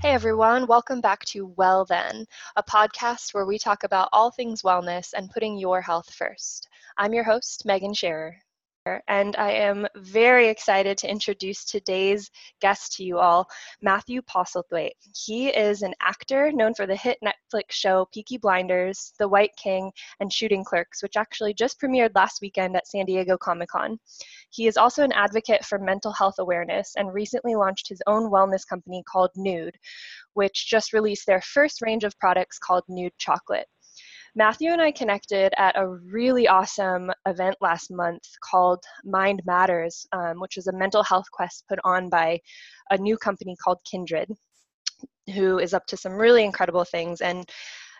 Hey everyone, welcome back to Well Then, a podcast where we talk about all things wellness and putting your health first. I'm your host, Megan Scherer and I am very excited to introduce today's guest to you all, Matthew Postlethwaite. He is an actor known for the hit Netflix show Peaky Blinders, The White King, and Shooting Clerks, which actually just premiered last weekend at San Diego Comic Con. He is also an advocate for mental health awareness and recently launched his own wellness company called Nude, which just released their first range of products called Nude Chocolate. Matthew and I connected at a really awesome event last month called Mind Matters, um, which is a mental health quest put on by a new company called Kindred, who is up to some really incredible things. And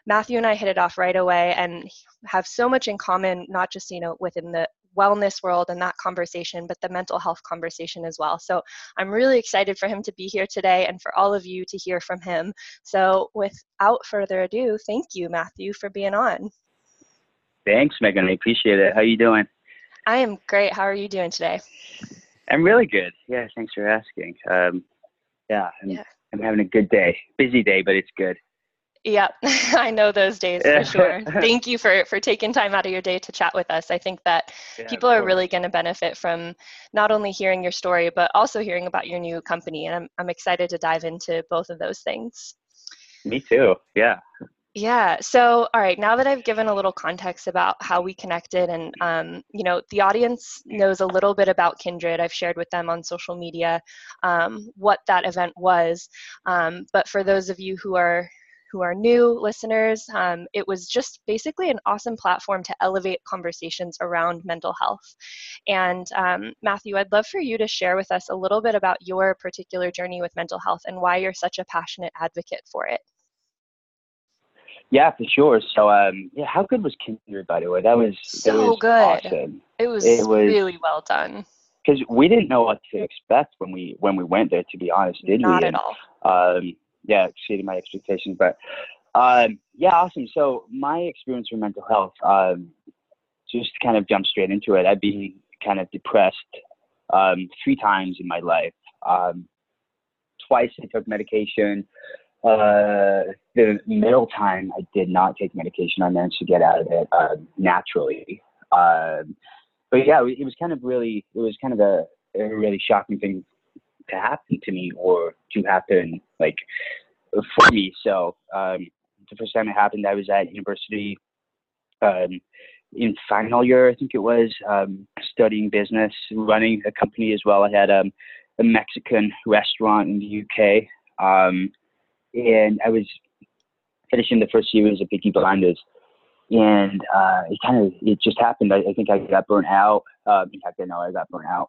Matthew and I hit it off right away and have so much in common, not just you know within the wellness world and that conversation, but the mental health conversation as well. So I'm really excited for him to be here today and for all of you to hear from him. So without further ado, thank you, Matthew, for being on. Thanks, Megan. I appreciate it. How are you doing? I am great. How are you doing today? I'm really good. Yeah, thanks for asking. Um, yeah, I'm, yeah, I'm having a good day. Busy day, but it's good. Yep, I know those days for sure. Thank you for for taking time out of your day to chat with us. I think that yeah, people are really going to benefit from not only hearing your story but also hearing about your new company, and I'm I'm excited to dive into both of those things. Me too. Yeah. Yeah. So, all right. Now that I've given a little context about how we connected, and um, you know, the audience knows a little bit about Kindred. I've shared with them on social media um, what that event was. Um, but for those of you who are who are new listeners, um, it was just basically an awesome platform to elevate conversations around mental health. And um, Matthew, I'd love for you to share with us a little bit about your particular journey with mental health and why you're such a passionate advocate for it. Yeah, for sure. So, um, yeah, how good was Kindred, by the way? That was so that was good. Awesome. It was, it was really well done. Because we didn't know what to expect when we when we went there. To be honest, did Not we? Not at all. Um, yeah, exceeded my expectations. But um, yeah, awesome. So my experience with mental health, um, just kind of jump straight into it. I'd be kind of depressed um, three times in my life. Um, twice I took medication. Uh, the middle time I did not take medication. I managed to get out of it uh, naturally. Um, but yeah, it was kind of really, it was kind of a, a really shocking thing to happen to me or to happen like for me. So um, the first time it happened, I was at university um, in final year, I think it was, um, studying business, running a company as well. I had um, a Mexican restaurant in the UK, um, and I was finishing the first series of Peaky Blinders. And uh, it kind of it just happened. I, I think I got burnt out. Uh, in fact, I know I got burnt out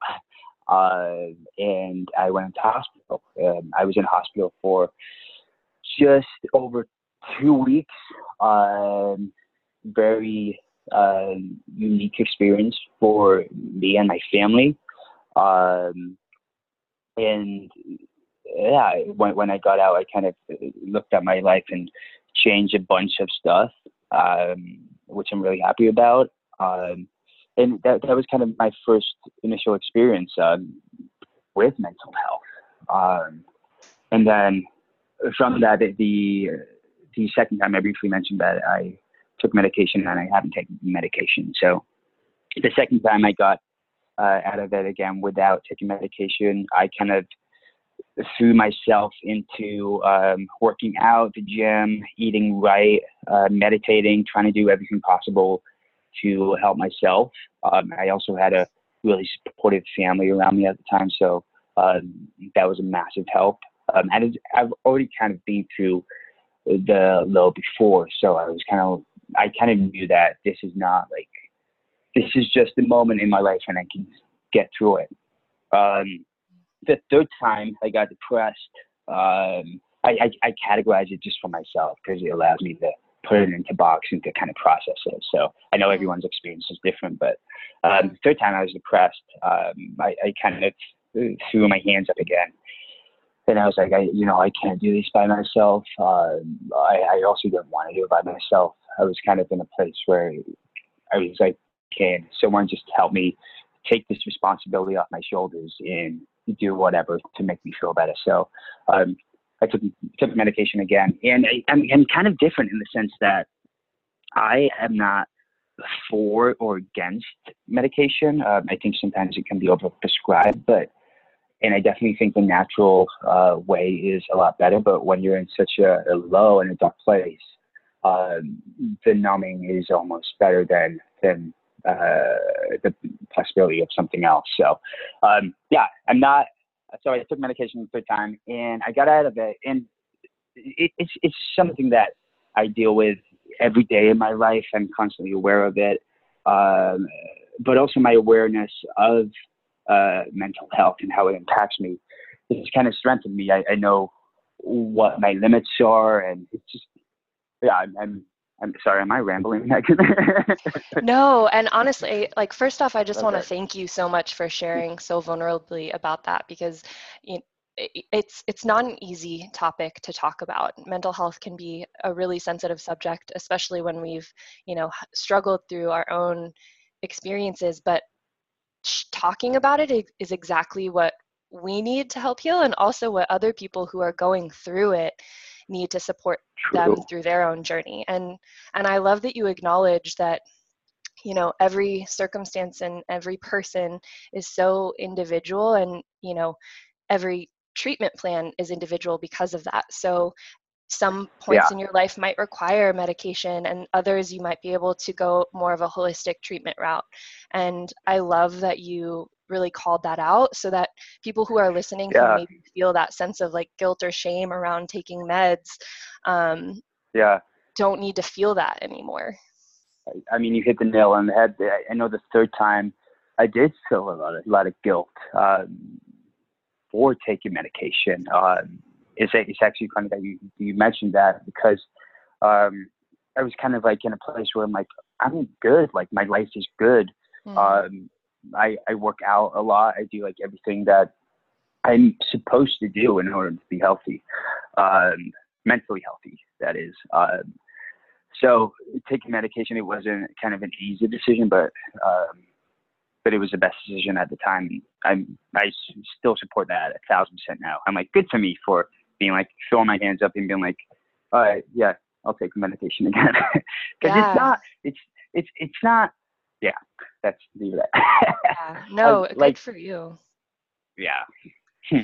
uh, and I went into hospital. Um, I was in hospital for just over two weeks. Um, very uh, unique experience for me and my family. Um, and yeah, when, when I got out, I kind of looked at my life and changed a bunch of stuff, um, which I'm really happy about. Um, and that that was kind of my first initial experience um, with mental health. Um, and then from that, the the second time I briefly mentioned that I took medication and I haven't taken medication. So the second time I got uh, out of it again without taking medication, I kind of threw myself into um, working out, the gym, eating right, uh, meditating, trying to do everything possible to help myself. Um, I also had a really supportive family around me at the time, so uh, that was a massive help. Um, and I've already kind of been through the low before, so I was kind of I kind of knew that this is not like this is just a moment in my life and I can get through it. Um, the third time I got depressed, um, I, I, I categorize it just for myself because it allows me to put it into box and to kind of process it. So I know everyone's experience is different, but um, the third time I was depressed, um, I, I kind of threw my hands up again. And I was like, I, you know, I can't do this by myself. Um, I, I also didn't want to do it by myself. I was kind of in a place where I was like, can someone just help me take this responsibility off my shoulders and do whatever to make me feel better. So um, I took took medication again, and I, I'm, I'm kind of different in the sense that I am not for or against medication. Um, I think sometimes it can be overprescribed, but and I definitely think the natural uh, way is a lot better. But when you're in such a, a low and a dark place, um, the numbing is almost better than than uh, the possibility of something else. So, um, yeah, I'm not. So I took medication the third time, and I got out of it, and it, it's it's something that I deal with every day in my life. I'm constantly aware of it, um, but also my awareness of uh, mental health and how it impacts me. It's kind of strengthened me. I, I know what my limits are, and it's just yeah, I'm, I'm I'm sorry, am I rambling? no, and honestly, like first off, I just want to thank you so much for sharing so vulnerably about that because you know, it's it's not an easy topic to talk about. Mental health can be a really sensitive subject, especially when we've you know struggled through our own experiences. But talking about it is exactly what we need to help heal, and also what other people who are going through it need to support True. them through their own journey and and i love that you acknowledge that you know every circumstance and every person is so individual and you know every treatment plan is individual because of that so some points yeah. in your life might require medication and others you might be able to go more of a holistic treatment route and i love that you really called that out so that people who are listening yeah. can maybe feel that sense of like guilt or shame around taking meds um, yeah don't need to feel that anymore i mean you hit the nail on the head i know the third time i did feel a lot of, a lot of guilt um, for taking medication um, it's, it's actually funny that you, you mentioned that because um, I was kind of like in a place where I'm like, I'm good. Like my life is good. Mm-hmm. Um, I, I work out a lot. I do like everything that I'm supposed to do in order to be healthy, um, mentally healthy, that is. Um, so taking medication, it wasn't kind of an easy decision, but, um, but it was the best decision at the time. I'm, I still support that a thousand percent now. I'm like, good for me for being like, throwing my hands up and being like, all right, yeah, I'll take medication again. Cause yeah. it's not, it's, it's, it's not, yeah, that's leave it yeah. No, like, good for you. Yeah.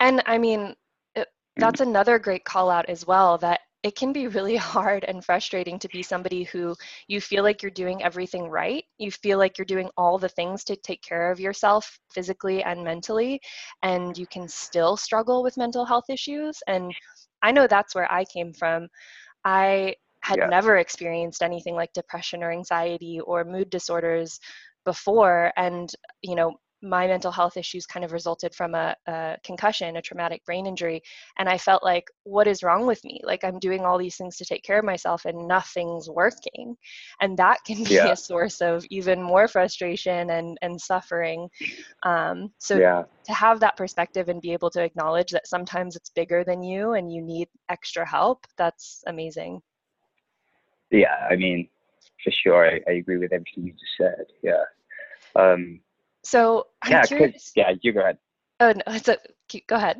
and I mean, it, mm. that's another great call out as well that it can be really hard and frustrating to be somebody who you feel like you're doing everything right. You feel like you're doing all the things to take care of yourself physically and mentally, and you can still struggle with mental health issues. And I know that's where I came from. I had yeah. never experienced anything like depression or anxiety or mood disorders before and you know my mental health issues kind of resulted from a, a, concussion, a traumatic brain injury. And I felt like, what is wrong with me? Like, I'm doing all these things to take care of myself and nothing's working. And that can be yeah. a source of even more frustration and, and suffering. Um, so, yeah. to have that perspective and be able to acknowledge that sometimes it's bigger than you and you need extra help, that's amazing yeah, I mean, for sure, I, I agree with everything you just said. Yeah. Um, so I'm yeah, curious. Yeah, you go ahead. Oh no, it's a, go ahead.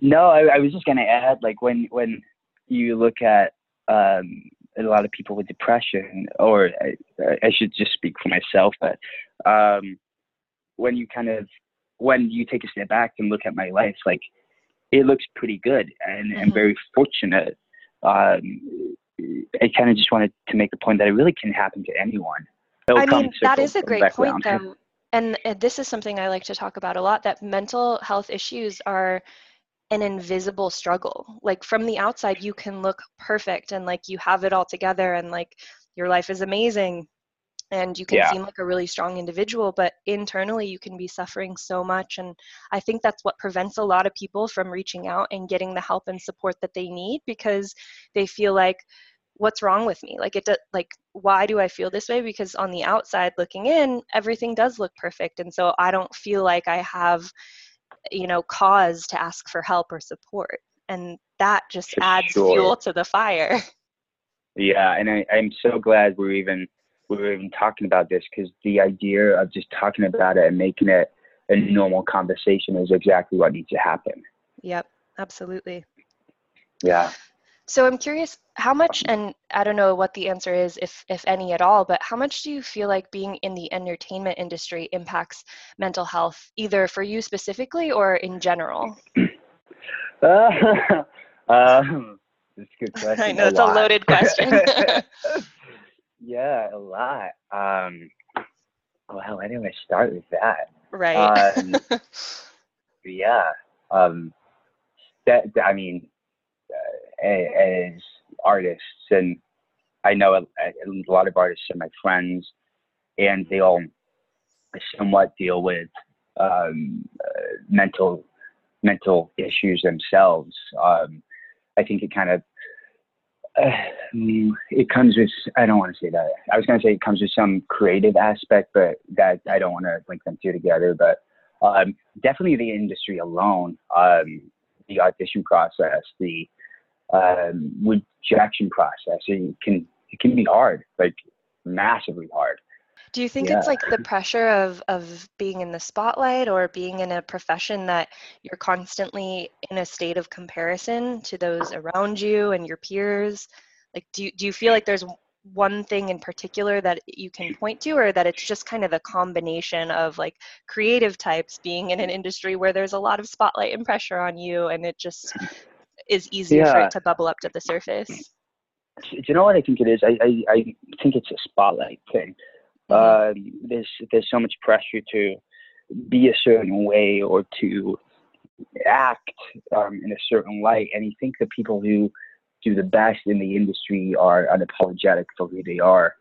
no, I, I was just gonna add, like when when you look at um, a lot of people with depression, or I, I should just speak for myself, but um, when you kind of when you take a step back and look at my life, like it looks pretty good, and mm-hmm. I'm very fortunate um, I kind of just wanted to make the point that it really can happen to anyone. I mean, that is a great point, though. And this is something I like to talk about a lot that mental health issues are an invisible struggle. Like from the outside, you can look perfect and like you have it all together and like your life is amazing and you can yeah. seem like a really strong individual but internally you can be suffering so much and i think that's what prevents a lot of people from reaching out and getting the help and support that they need because they feel like what's wrong with me like it like why do i feel this way because on the outside looking in everything does look perfect and so i don't feel like i have you know cause to ask for help or support and that just adds sure. fuel to the fire yeah and I, i'm so glad we're even we were even talking about this because the idea of just talking about it and making it a normal conversation is exactly what needs to happen. Yep, absolutely. Yeah. So I'm curious how much and I don't know what the answer is if if any at all, but how much do you feel like being in the entertainment industry impacts mental health either for you specifically or in general? Uh, um, that's a good question. I know a it's lot. a loaded question. yeah, a lot. Um, well, do I start with that? Right. Um, yeah. Um, that, I mean, uh, as artists, and I know a, a lot of artists are my friends, and they all somewhat deal with um, uh, mental mental issues themselves. Um, I think it kind of uh, it comes with I don't want to say that. I was going to say it comes with some creative aspect, but that I don't want to link them two together. But um, definitely the industry alone, um, the audition process, the um, rejection process, it can it can be hard, like massively hard. Do you think yeah. it's like the pressure of of being in the spotlight or being in a profession that you're constantly in a state of comparison to those around you and your peers? Like do you, do you feel like there's one thing in particular that you can point to or that it's just kind of a combination of like creative types being in an industry where there's a lot of spotlight and pressure on you and it just is easier yeah. for it to bubble up to the surface? Do you know what I think it is? I, I, I think it's a spotlight thing um, there's there's so much pressure to be a certain way or to act um, in a certain light, and you think the people who do the best in the industry are unapologetic for who they are.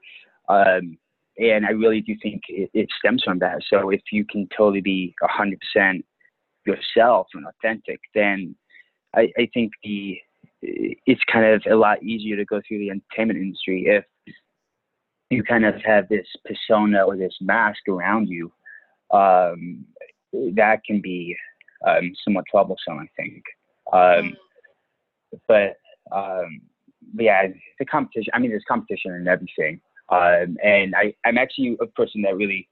Um, and I really do think it, it, stems from that. So if you can totally be 100% yourself and authentic, then I, I think the it's kind of a lot easier to go through the entertainment industry if you kind of have this persona or this mask around you um, that can be um, somewhat troublesome, I think. Um, but um, yeah, the competition. I mean, there's competition in everything, um, and I, I'm actually a person that really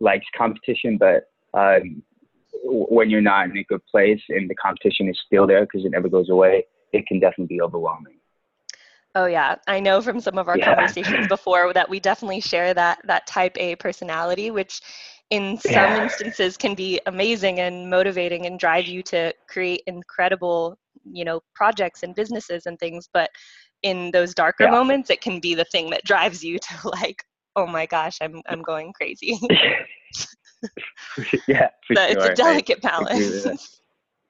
likes competition, but um, when you're not in a good place and the competition is still there because it never goes away, it can definitely be overwhelming. Oh yeah, I know from some of our yeah. conversations before that we definitely share that that type A personality, which in some yeah. instances can be amazing and motivating and drive you to create incredible, you know, projects and businesses and things, but in those darker yeah. moments it can be the thing that drives you to like, oh my gosh, I'm I'm going crazy. yeah, so sure. it's a delicate balance.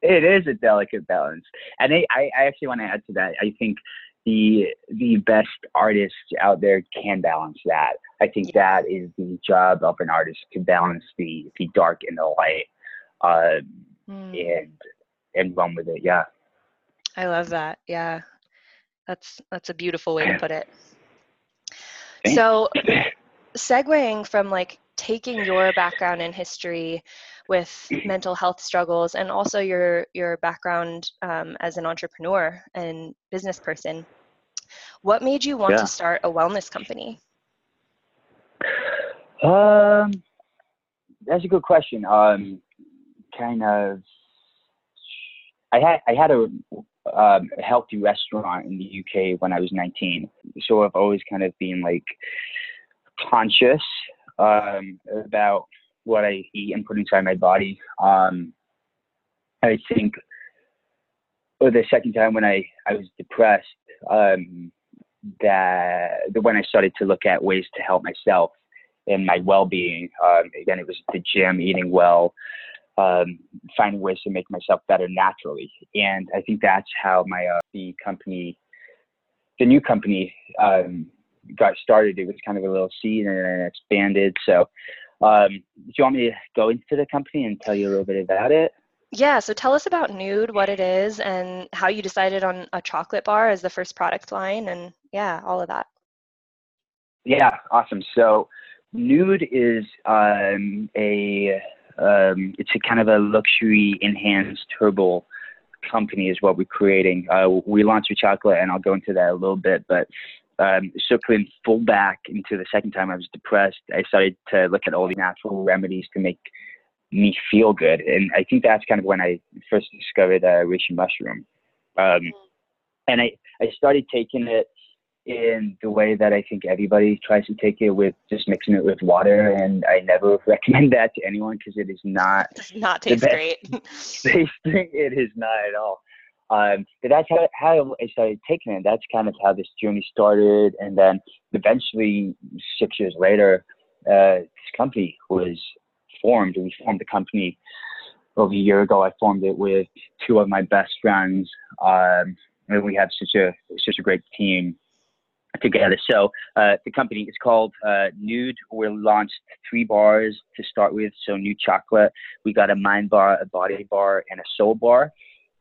It is a delicate balance. And I, I actually want to add to that. I think the the best artists out there can balance that. I think that is the job of an artist to balance the the dark and the light, uh, mm. and and run with it. Yeah. I love that. Yeah, that's that's a beautiful way to put it. So, segueing from like taking your background in history with mental health struggles and also your your background um, as an entrepreneur and business person what made you want yeah. to start a wellness company? Um, that's a good question. Um, kind of, I had I had a um, healthy restaurant in the UK when I was 19, so I've always kind of been like conscious um, about what I eat and put inside my body. Um, I think the second time when I, I was depressed, um, that when I started to look at ways to help myself and my well-being, um, again, it was the gym, eating well, um, finding ways to make myself better naturally. And I think that's how my uh, the company, the new company, um, got started. It was kind of a little seed and then expanded. So, um, do you want me to go into the company and tell you a little bit about it? Yeah, so tell us about Nude, what it is, and how you decided on a chocolate bar as the first product line, and yeah, all of that. Yeah, awesome. So Nude is um, a um, it's a kind of a luxury enhanced herbal company is what we're creating. Uh, we launched with chocolate, and I'll go into that a little bit. But um, circling full back into the second time I was depressed, I started to look at all the natural remedies to make me feel good. And I think that's kind of when I first discovered uh, reishi mushroom. Um, and I, I started taking it in the way that I think everybody tries to take it with just mixing it with water. And I never recommend that to anyone because it is not does not taste great. tasting. It is not at all. Um, but that's how, how I started taking it. That's kind of how this journey started. And then eventually, six years later, uh, this company was formed. We formed the company over a year ago. I formed it with two of my best friends. Um, and we have such a such a great team together. So uh, the company is called uh, Nude. We launched three bars to start with. So Nude Chocolate. We got a Mind Bar, a Body Bar, and a Soul Bar,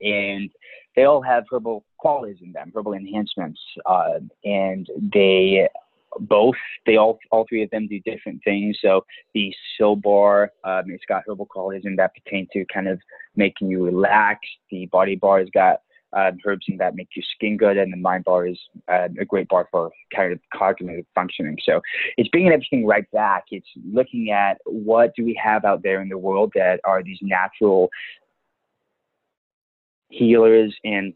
and they all have herbal qualities in them, herbal enhancements, uh, and they both they all all three of them do different things. So the Soul Bar, um, it's got herbal in that pertain to kind of making you relax. The Body Bar has got um, herbs in that make your skin good, and the mind bar is uh, a great bar for kind of cognitive functioning. So it's bringing everything right back. It's looking at what do we have out there in the world that are these natural healers and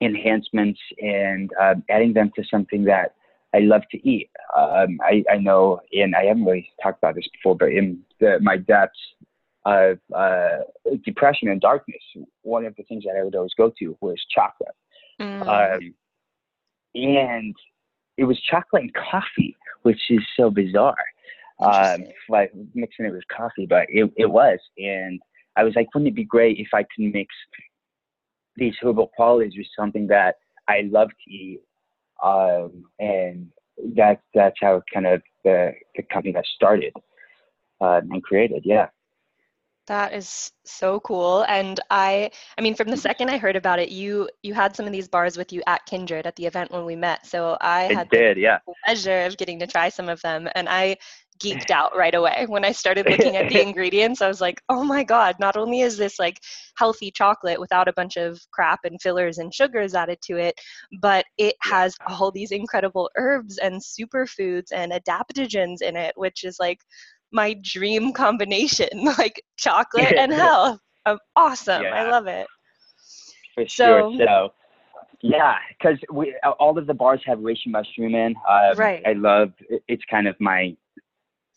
enhancements, and uh, adding them to something that I love to eat. Um, I, I know, and I haven't really talked about this before, but in the, my depths of uh, depression and darkness, one of the things that I would always go to was chocolate. Mm. Um, and it was chocolate and coffee, which is so bizarre. Um, like mixing it with coffee, but it, it was. And I was like, wouldn't it be great if I could mix these herbal qualities with something that I love to eat? Um, and that's, that's how kind of the, the company got started uh, and created. Yeah. That is so cool. And I I mean from the second I heard about it, you you had some of these bars with you at Kindred at the event when we met. So I it had did, the yeah. pleasure of getting to try some of them and I geeked out right away. When I started looking at the ingredients, I was like, "Oh my god, not only is this like healthy chocolate without a bunch of crap and fillers and sugars added to it, but it has all these incredible herbs and superfoods and adaptogens in it, which is like my dream combination, like chocolate and health. Um, awesome. Yeah. I love it. For so, sure. So, yeah, because we all of the bars have reishi mushroom in. Um, right. I love. It's kind of my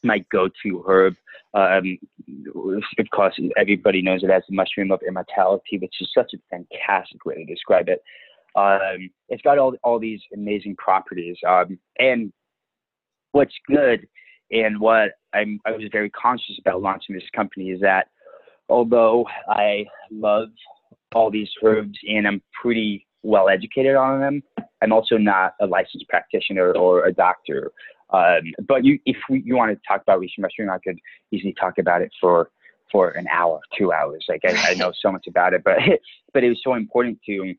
my go-to herb. Um, of course, everybody knows it as the mushroom of immortality, which is such a fantastic way to describe it. Um, it's got all all these amazing properties, um, and what's good and what I'm, I was very conscious about launching this company is that although I love all these herbs and I'm pretty well educated on them, I'm also not a licensed practitioner or a doctor. Um, but you, if we, you want to talk about reishi mushroom, I could easily talk about it for for an hour, two hours. Like I, I know so much about it, but but it was so important to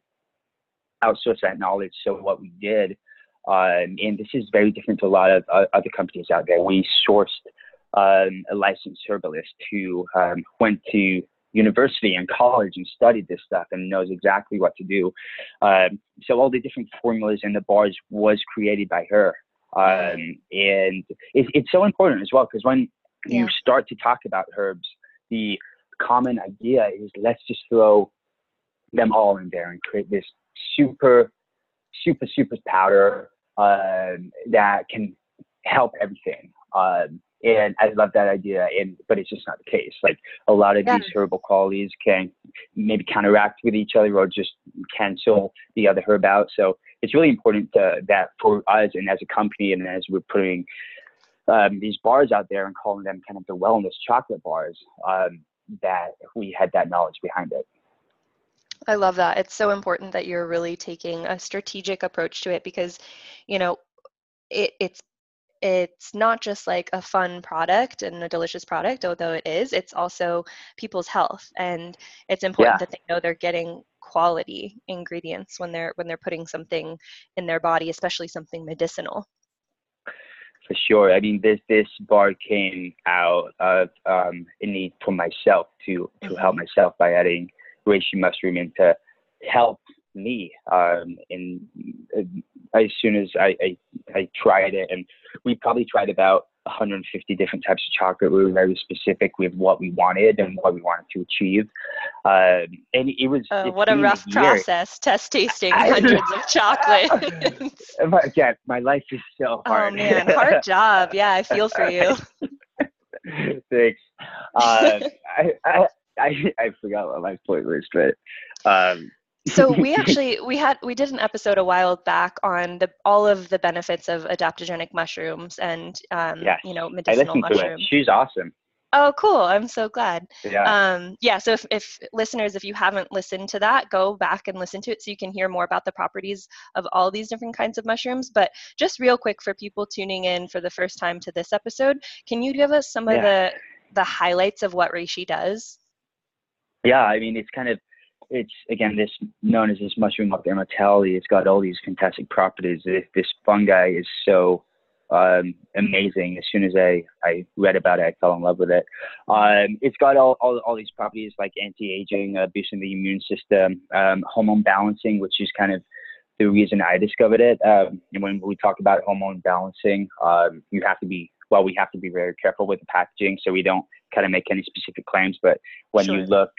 outsource that knowledge. So what we did um, and this is very different to a lot of uh, other companies out there. We sourced um, a licensed herbalist who um, went to university and college and studied this stuff and knows exactly what to do. Um, so all the different formulas in the bars was created by her. Um, and it, it's so important as well because when yeah. you start to talk about herbs, the common idea is let's just throw them all in there and create this super, super, super powder um, that can help everything. Um, and I love that idea, and but it's just not the case. Like a lot of yeah. these herbal qualities can maybe counteract with each other or just cancel the other herb out. So it's really important to, that for us and as a company, and as we're putting um, these bars out there and calling them kind of the wellness chocolate bars, um, that we had that knowledge behind it. I love that. It's so important that you're really taking a strategic approach to it because, you know, it, it's it's not just like a fun product and a delicious product, although it is, it's also people's health. And it's important yeah. that they know they're getting quality ingredients when they're when they're putting something in their body, especially something medicinal. For sure. I mean this this bar came out of um, a need for myself to to mm-hmm. help myself by adding reishi mushroom in to help me um, in uh, as soon as I, I, I tried it, and we probably tried about 150 different types of chocolate. We were very specific with what we wanted and what we wanted to achieve. Um, and it was uh, what a rough process, test tasting hundreds of chocolate. Again, my life is so oh, hard. Oh man, hard job. Yeah, I feel for you. Thanks. Uh, I, I, I, I forgot what my point was, but um, so we actually we had we did an episode a while back on the all of the benefits of adaptogenic mushrooms and um, yes. you know medicinal I mushrooms. She's awesome. Oh, cool! I'm so glad. Yeah. Um, yeah. So if, if listeners, if you haven't listened to that, go back and listen to it so you can hear more about the properties of all these different kinds of mushrooms. But just real quick for people tuning in for the first time to this episode, can you give us some yeah. of the the highlights of what reishi does? Yeah, I mean it's kind of it's again this known as this mushroom of immortality. It's got all these fantastic properties. This fungi is so um, amazing. As soon as I, I read about it, I fell in love with it. Um, it's got all, all, all these properties like anti-aging, uh, boosting the immune system, um, hormone balancing, which is kind of the reason I discovered it. Um, and when we talk about hormone balancing, um, you have to be well, we have to be very careful with the packaging so we don't kind of make any specific claims. But when sure. you look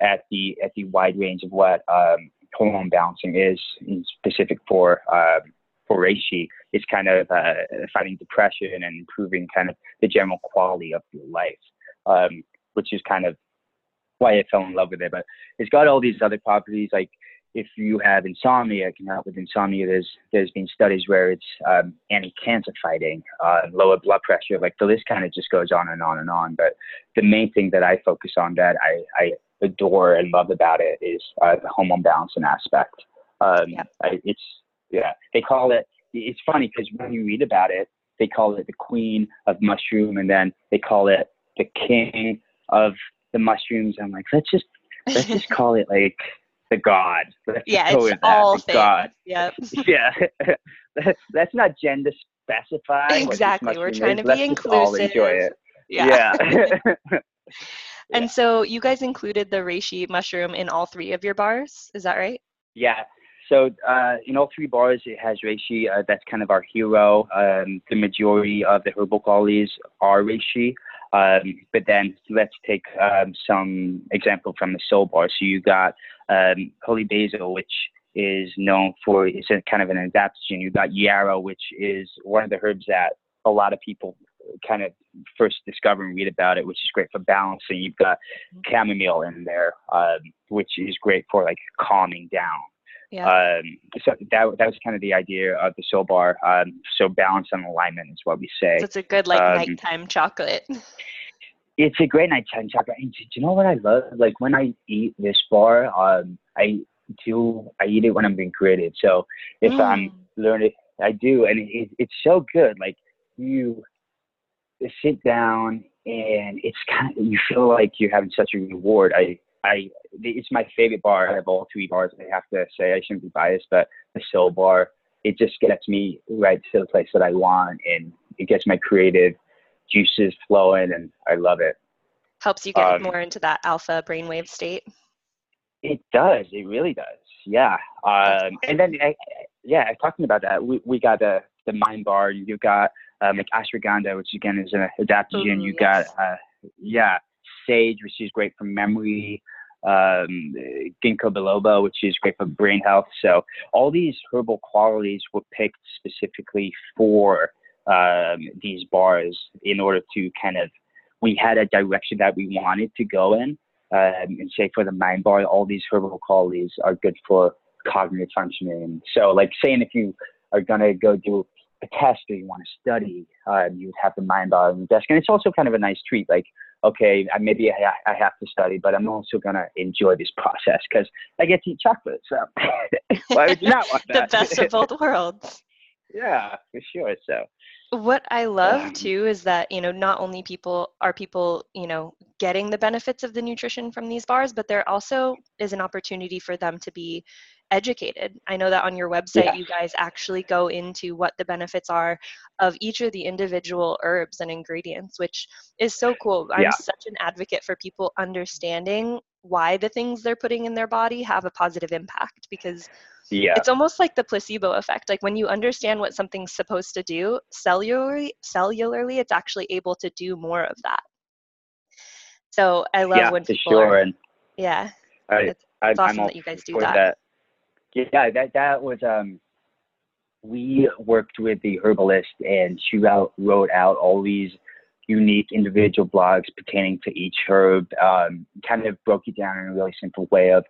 at the at the wide range of what um, hormone balancing is specific for um, for reishi, it's kind of uh, fighting depression and improving kind of the general quality of your life, um, which is kind of why I fell in love with it. But it's got all these other properties like if you have insomnia, it can help with insomnia. There's there's been studies where it's um, anti-cancer fighting, uh, lower blood pressure. Like the list kind of just goes on and on and on. But the main thing that I focus on that I, I adore and love about it is uh, the hormone balancing aspect. Um, yeah. I, it's yeah, they call it. It's funny because when you read about it, they call it the queen of mushroom, and then they call it the king of the mushrooms. I'm like, let's just let's just call it like the god. Let's yeah, it's all that, God. Yep. yeah, that's not gender specified. Exactly. We're trying is. to be let's inclusive. all enjoy it. Yeah. yeah. And so you guys included the reishi mushroom in all three of your bars, is that right? Yeah. So uh, in all three bars, it has reishi. Uh, that's kind of our hero. Um, the majority of the herbal qualities are reishi. Um, but then let's take um, some example from the soul bar. So you got um, holy basil, which is known for it's a kind of an adaptogen. You got yarrow, which is one of the herbs that a lot of people kind of first discover and read about it, which is great for balancing. You've got mm-hmm. chamomile in there, um, which is great for like calming down. Yeah. Um, so that that was kind of the idea of the soul bar. Um, so balance and alignment is what we say. So it's a good like um, nighttime chocolate. It's a great nighttime chocolate. And do you know what I love? Like when I eat this bar, um, I do I eat it when I'm being creative. So if mm. I'm learning, I do, and it, it's so good. Like you sit down and it's kind of you feel like you're having such a reward. I I it's my favorite bar out of all three bars. I have to say I shouldn't be biased, but the soul bar it just gets me right to the place that I want, and it gets my creative juices flowing, and I love it. Helps you get um, more into that alpha brainwave state. It does. It really does. Yeah. Um, and then, I, yeah, talking about that, we, we got the the mind bar. You got um, like ashwagandha, which again is an adaptogen. you got uh, yeah, sage, which is great for memory. Um, ginkgo biloba, which is great for brain health. So all these herbal qualities were picked specifically for um, these bars in order to kind of we had a direction that we wanted to go in. Um, and say for the mind bar, all these herbal qualities are good for cognitive functioning. So, like saying if you are gonna go do a test or you want to study, um, you would have the mind bar on your desk. And it's also kind of a nice treat. Like, okay, maybe I, I have to study, but I'm also going to enjoy this process because I get to eat chocolate. So why would you not want that? the best of both worlds. yeah, for sure. So what I love um, too is that, you know, not only people are people, you know, getting the benefits of the nutrition from these bars, but there also is an opportunity for them to be educated. I know that on your website, yeah. you guys actually go into what the benefits are of each of the individual herbs and ingredients, which is so cool. I'm yeah. such an advocate for people understanding why the things they're putting in their body have a positive impact because yeah it's almost like the placebo effect like when you understand what something's supposed to do cellularly cellularly it's actually able to do more of that so i love yeah when for people sure are, and yeah I, it's, I, it's awesome that you guys do for that. Yeah, that that was um. We worked with the herbalist, and she wrote, wrote out all these unique individual blogs pertaining to each herb. Um, kind of broke it down in a really simple way of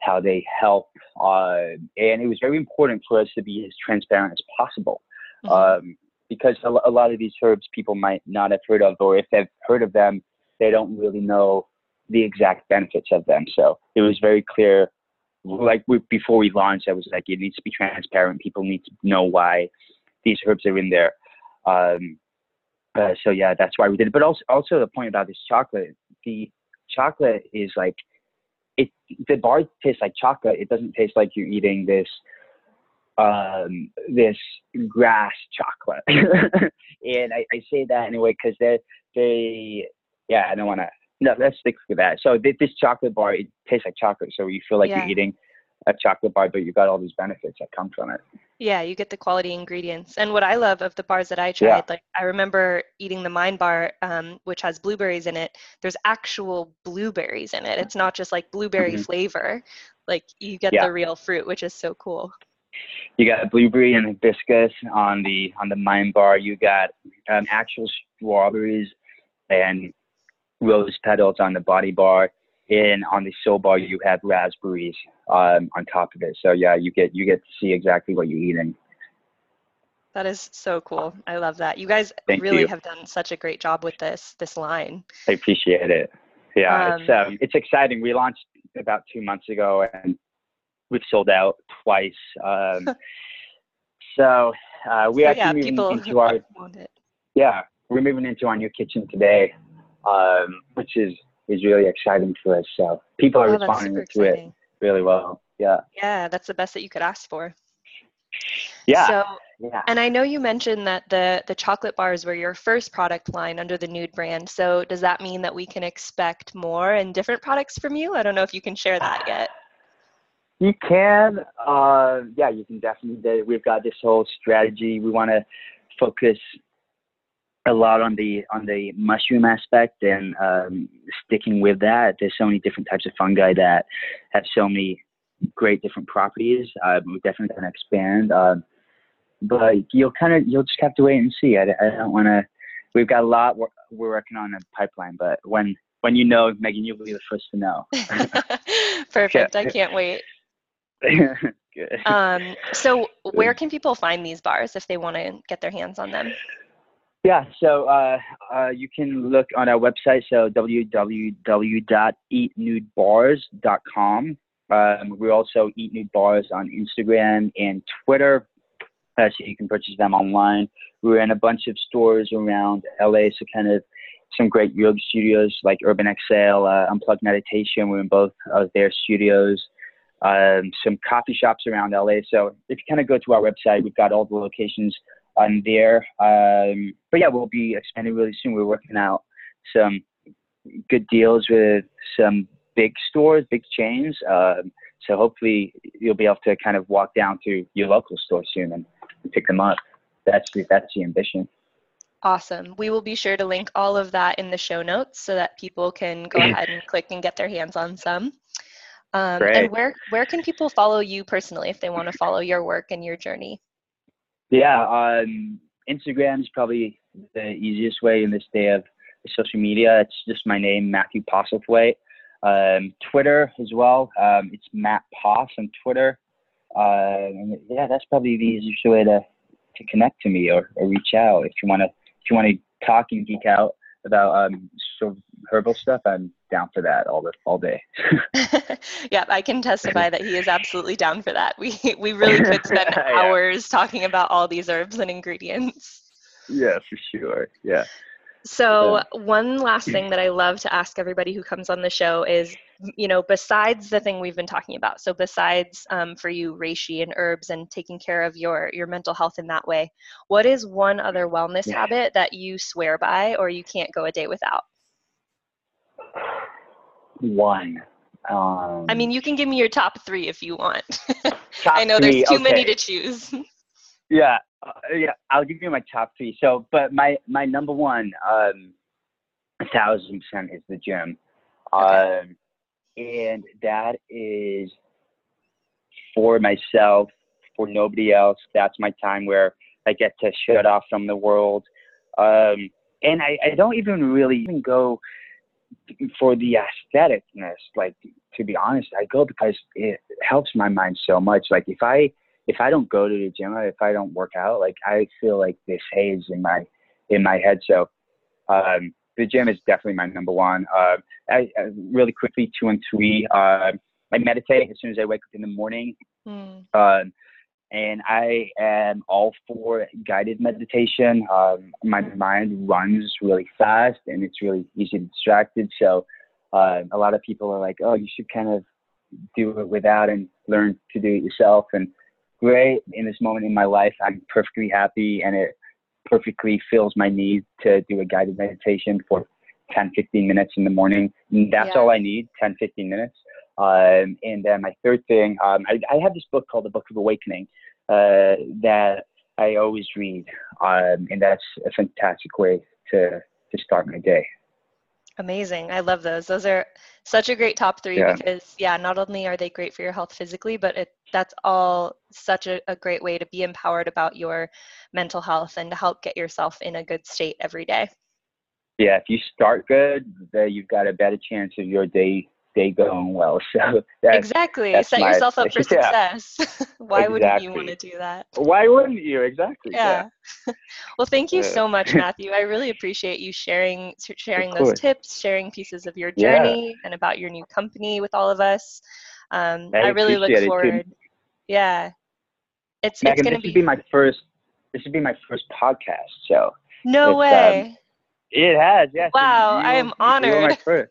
how they help, uh, and it was very important for us to be as transparent as possible. Mhm. Um, because a, a lot of these herbs people might not have heard of, or if they've heard of them, they don't really know the exact benefits of them. So it was very clear, like we, before we launched, I was like, it needs to be transparent. People need to know why these herbs are in there. Um, uh, so yeah, that's why we did it. But also, also the point about this chocolate, the chocolate is like, it. The bar tastes like chocolate. It doesn't taste like you're eating this, um, this grass chocolate. and I, I say that anyway because they, they, yeah, I don't want to no, let's stick with that. So th- this chocolate bar, it tastes like chocolate. So you feel like Yeah. you're eating a chocolate bar, but you got all these benefits that come from it. Yeah, you get the quality ingredients. And what I love of the bars that I tried, Yeah. like I remember eating the Mind Bar, um, which has blueberries in it. There's actual blueberries in it. It's not just like blueberry Mhm. flavor. Like you get Yeah. the real fruit, which is so cool. You got blueberry and hibiscus on the on the Mind Bar. You got um, actual strawberries and rose petals on the Body Bar. And on the Soul Bar, you have raspberries um, on top of it. So yeah, you get you get to see exactly what you're eating. That is so cool. I love that. You guys Thank really you. have done such a great job with this this line. I appreciate it. Yeah, it's Um, um, it's exciting. We launched about two months ago, and we've sold out twice. Um, so uh, we So, actually yeah, moving into our yeah we're moving into our new kitchen today, um, which is is really exciting for us. So people are Oh, responding to it really well. Yeah, Yeah, that's the best that you could ask for. yeah, So yeah. And I know you mentioned that the the chocolate bars were your first product line under the Nude brand. So does that mean that we can expect more and different products from you? I don't know if you can share that yet. You can, uh, yeah, you can definitely. We've got this whole strategy. We want to focus a lot on the on the mushroom aspect and um, sticking with that. There's so many different types of fungi that have so many great different properties. Uh, we're definitely going to expand, um, but you'll kind of you'll just have to wait and see. I, I don't want to. We've got a lot we're, we're working on the pipeline, but when when you know, Megan, you'll be the first to know. Perfect. I can't wait. Good. Um, so where can people find these bars if they want to get their hands on them? Yeah, so uh, uh, you can look on our website, so www.eatnudebars.com. Um, we also eat nude bars on Instagram and Twitter, uh, so you can purchase them online. We're in a bunch of stores around LA, so kind of some great yoga studios like Urban Exhale, uh, Unplugged Meditation. We're in both of their studios. Um, some coffee shops around LA. So if you kind of go to our website, we've got all the locations on there. Um, but yeah, we'll be expanding really soon. We're working out some good deals with some big stores, big chains. Um, so hopefully you'll be able to kind of walk down to your local store soon and, and pick them up. That's the, that's the ambition. Awesome. We will be sure to link all of that in the show notes so that people can go ahead and click and get their hands on some. Um, and where where can people follow you personally if they want to follow your work and your journey? Yeah, um, Instagram is probably the easiest way in this day of social media. It's just my name, Matthew Postlethwaite. Um, Twitter as well. Um, it's Matt Poss on Twitter. Uh, yeah, that's probably the easiest way to, to connect to me or, or reach out if you want to if you want to talk and geek out about um, sort of herbal stuff. I'm down for that all the, all day. yeah, I can testify that he is absolutely down for that. We we really could spend Yeah. hours talking about all these herbs and ingredients. yeah, for sure. Yeah. So, one last thing that I love to ask everybody who comes on the show is, you know, besides the thing we've been talking about, so besides um, for you reishi and herbs and taking care of your your mental health in that way, what is one other wellness Yeah. habit that you swear by or you can't go a day without? One. Um, I mean, you can give me your top three if you want. I know three, there's too okay. many to choose. Yeah, uh, yeah. I'll give you my top three. So, but my my number one, um, a thousand percent is the gym, Okay. um, and that is for myself, for nobody else. That's my time where I get to shut off from the world, um, and I, I don't even really even go for the aestheticness. Like to be honest, I go because it helps my mind so much. Like if I if I don't go to the gym if I don't work out, like I feel like this haze in my in my head. So um, the gym is definitely my number one. Uh, I, I, really quickly, two and three. Uh, I meditate as soon as I wake up in the morning, Hmm. um, and I am all for guided meditation. Um, my mind runs really fast, and it's really easy to distracted. So uh, a lot of people are like, "Oh, you should kind of do it without and learn to do it yourself." And great in this moment in my life, I'm perfectly happy, and it perfectly fills my need to do a guided meditation for 10, 15 minutes in the morning. And that's Yeah. all I need, 10, 15 minutes. Um, and then my third thing, um, I, I have this book called The Book of Awakening uh, that I always read, um, and that's a fantastic way to to start my day. Amazing. I love those. Those are such a great top three Yeah. because yeah, not only are they great for your health physically, but it that's all such a, a great way to be empowered about your mental health and to help get yourself in a good state every day. Yeah, if you start good, then you've got a better chance of your day day going well. So that's, exactly. that's Set my- yourself up for yeah. success. Why wouldn't you want to do that? why wouldn't you? Exactly. yeah. well, thank you so much, Matthew. I really appreciate you sharing sharing those tips, sharing pieces of your Yeah. journey, and about your new company with all of us. Um, I I really look forward. Yeah, it's it's gonna this be, be my first. This should be my first podcast. So no um, way. it has. Yes. Wow, I am You were my honored.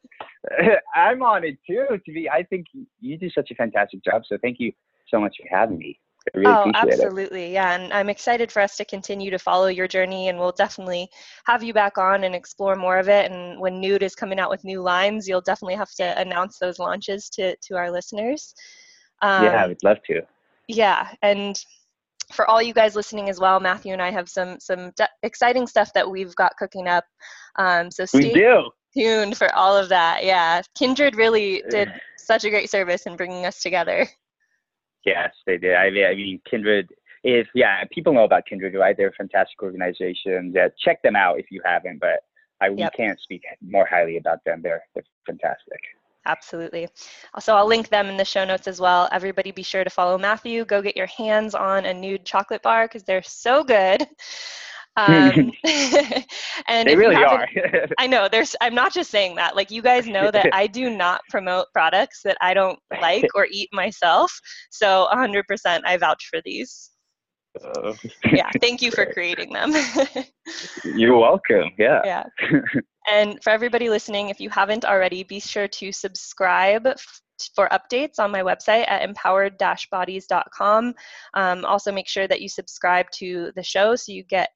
I'm honored too. To be, I think you do such a fantastic job. So thank you so much for having me. I really oh, appreciate it. absolutely. Yeah, and I'm excited for us to continue to follow your journey, and we'll definitely have you back on and explore more of it. And when Nude is coming out with new lines, you'll definitely have to announce those launches to to our listeners. Um, yeah, I would love to. yeah and for all you guys listening as well matthew and i have some some de- exciting stuff that we've got cooking up um, so We stay do. Tuned for all of that yeah kindred really did such a great service in bringing us together Yes, they did. I mean, I mean, Kindred is yeah. People know about Kindred, right? They're a fantastic organization. Yeah, check them out if you haven't. But I we can't speak more highly about them. They're they're fantastic. absolutely so i'll link them in the show notes as well everybody be sure to follow matthew go get your hands on a nude chocolate bar because they're so good um, and they really are. I know there's I'm not just saying that. Like you guys know that I do not promote products that I don't like or eat myself. So 100% I vouch for these. Uh, Yeah, thank you for creating them. You're welcome. Yeah. yeah. And for everybody listening, if you haven't already, be sure to subscribe f- for updates on my website at empowered-bodies.com. Um, also, make sure that you subscribe to the show so you get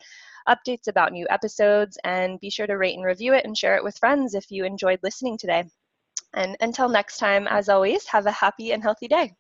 updates about new episodes and be sure to rate and review it and share it with friends if you enjoyed listening today. And until next time, as always, have a happy and healthy day.